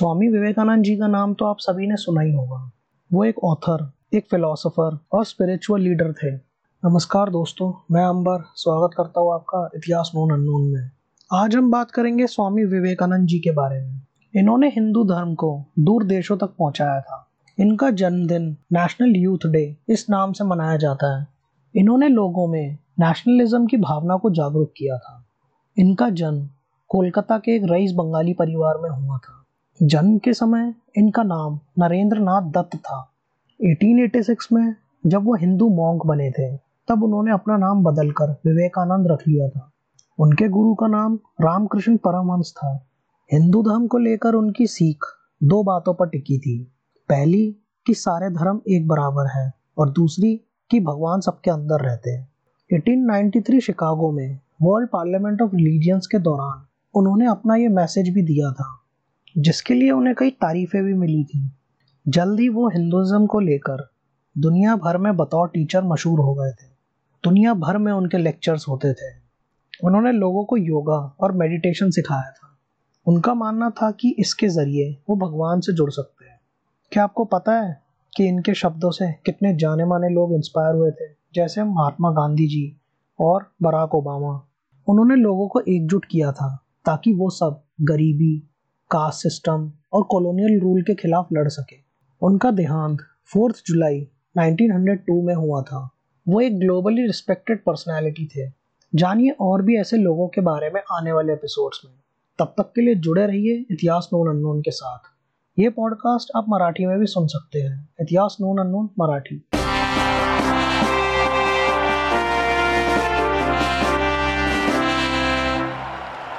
स्वामी विवेकानंद जी का नाम तो आप सभी ने सुना ही होगा। वो एक ऑथर एक फिलोसोफर और स्पिरिचुअल लीडर थे। नमस्कार दोस्तों, मैं अंबर। स्वागत करता हूँ आपका इतिहास नोन अननोन में। आज हम बात करेंगे स्वामी विवेकानंद जी के बारे में। इन्होंने हिंदू धर्म को दूर देशों तक पहुँचाया था। इनका जन्मदिन नेशनल यूथ डे इस नाम से मनाया जाता है। इन्होंने लोगों में नेशनलिज्म की भावना को जागरूक किया था। इनका जन्म कोलकाता के एक रईस बंगाली परिवार में हुआ था। जन्म के समय इनका नाम नरेंद्र नाथ दत्त था। 1886 में जब वो हिंदू मॉन्क बने थे, तब उन्होंने अपना नाम बदलकर विवेकानंद रख लिया था। उनके गुरु का नाम रामकृष्ण परमहंस था। हिंदू धर्म को लेकर उनकी सीख दो बातों पर टिकी थी। पहली, कि सारे धर्म एक बराबर है, और दूसरी, कि भगवान सबके अंदर रहते हैं। 1893 शिकागो में वर्ल्ड पार्लियामेंट ऑफ़ रिलीजियंस के दौरान उन्होंने अपना ये मैसेज भी दिया था जिसके लिए उन्हें कई तारीफें भी मिली थी। जल्द ही वो हिंदुज़म को लेकर दुनिया भर में बतौर टीचर मशहूर हो गए थे। दुनिया भर में उनके लेक्चर्स होते थे। उन्होंने लोगों को योगा और मेडिटेशन सिखाया था। उनका मानना था कि इसके ज़रिए वो भगवान से जुड़ सकते हैं। क्या आपको पता है कि इनके शब्दों से कितने जाने माने लोग इंस्पायर हुए थे? जैसे महात्मा गांधी जी और बराक ओबामा। उन्होंने लोगों को एकजुट किया था ताकि वो सब गरीबी कास्ट सिस्टम और कॉलोनियल रूल के खिलाफ लड़ सके। उनका देहांत फोर्थ जुलाई 1902 में हुआ था। वो एक ग्लोबली रिस्पेक्टेड पर्सनैलिटी थे। जानिए और भी ऐसे लोगों के बारे में आने वाले एपिसोड्स में। तब तक के लिए जुड़े रहिए इतिहास नोन अननोन के साथ। ये पॉडकास्ट आप मराठी में भी सुन सकते हैं। इतिहास नोन अननोन मराठी।